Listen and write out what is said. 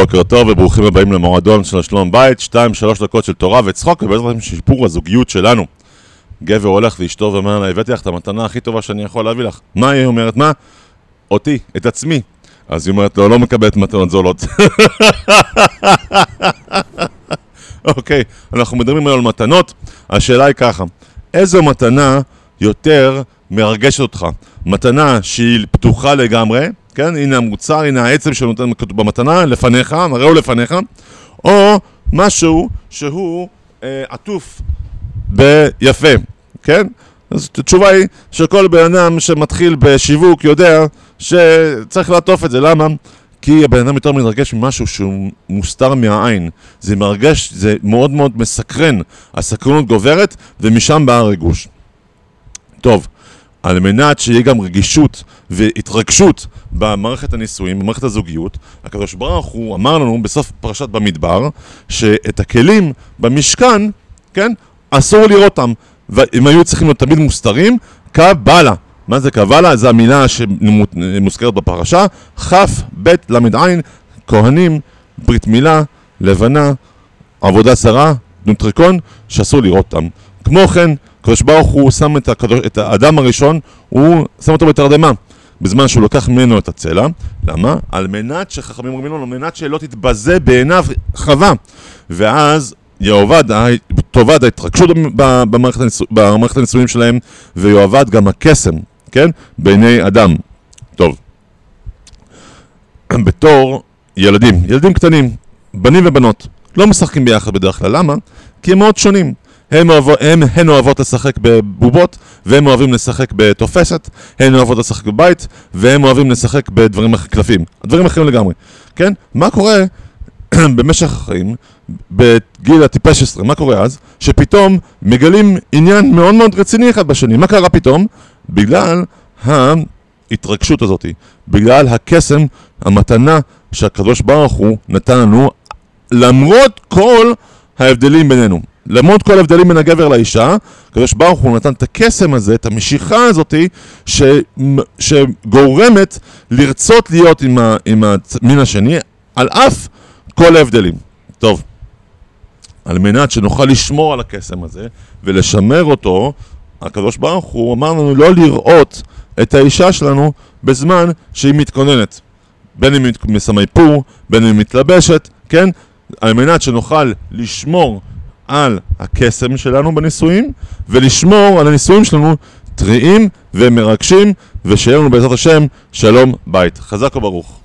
בוקר טוב וברוכים הבאים למועדון של שלום בית, שתיים, שלוש דקות של תורה וצחוק ובעזרת השם שיפור הזוגיות שלנו. גבר הולך לאשתו ואומר לה, הבאתי לך את המתנה הכי טובה שאני יכול להביא לך. מה היא אומרת? מה? אותי, את עצמי. אז היא אומרת לו, לא מקבלת מתנות זולות. אוקיי, אנחנו מדברים היום על מתנות. השאלה היא ככה, איזו מתנה יותר מרגשת אותך? מתנה שהיא פתוחה לגמרי, כן? הנה המוצר, הנה העצם שנותן במתנה, לפניך, נראה הוא לפניך, או משהו שהוא אה, עטוף ביפה, כן? אז התשובה היא שכל בן אדם שמתחיל בשיווק יודע שצריך לעטוף את זה, למה? כי הבן אדם יותר מתרגש ממשהו שהוא מוסתר מהעין. זה מרגש, זה מאוד מאוד מסקרן. הסקרנות גוברת, ומשם בא הריגוש. טוב, על מנת שיהיה גם רגישות והתרגשות במערכת הנישואים, במערכת הזוגיות, הקדוש ברוך הוא אמר לנו בסוף פרשת במדבר, שאת הכלים במשכן, כן, אסור לראות אותם, והם היו צריכים להיות תמיד מוסתרים, קבלה. מה זה קבלה? זו המילה שמוזכרת בפרשה, כ' ב' ל"ע, כהנים, ברית מילה, לבנה, עבודה זרה, נוטריקון, שאסור לראות אותם. כמו כן, הקדוש ברוך הוא שם את, הקדוש, את האדם הראשון, הוא שם אותו בתרדמה. בזמן שהוא לוקח ממנו את הצלע, למה? על מנת שחכמים אומרים לו, על מנת שלא תתבזה בעיניו חווה. ואז יאבד, תאבד ההתרגשות במערכת, הניסו, במערכת הנישואים שלהם, ויאבד גם הקסם, כן? בעיני אדם. טוב. בתור ילדים, ילדים קטנים, בנים ובנות, לא משחקים ביחד בדרך כלל, למה? כי הם מאוד שונים. הם, אוהב, הן אוהבות לשחק בבובות, והם אוהבים לשחק בתופסת, הן אוהבות לשחק בבית, והם אוהבים לשחק בדברים אחרים, קלפים. דברים אחרים לגמרי, כן? מה קורה במשך החיים, בגיל הטיפש עשרה, מה קורה אז? שפתאום מגלים עניין מאוד מאוד רציני אחד בשני. מה קרה פתאום? בגלל ההתרגשות הזאת, בגלל הקסם, המתנה שהקדוש ברוך הוא נתן לנו, למרות כל ההבדלים בינינו. למרות כל ההבדלים בין הגבר לאישה, הקדוש ברוך הוא נתן את הקסם הזה, את המשיכה הזאת, ש... שגורמת לרצות להיות עם. עם המין השני, על אף כל ההבדלים. טוב, על מנת שנוכל לשמור על הקסם הזה ולשמר אותו, הקדוש ברוך הוא אמר לנו לא לראות את האישה שלנו בזמן שהיא מתכוננת. בין אם היא שמה איפור, בין אם היא מתלבשת, כן? על מנת שנוכל לשמור על הקסם שלנו בנישואים, ולשמור על הנישואים שלנו טריים ומרגשים, ושיהיה לנו בעזרת השם שלום בית. חזק וברוך.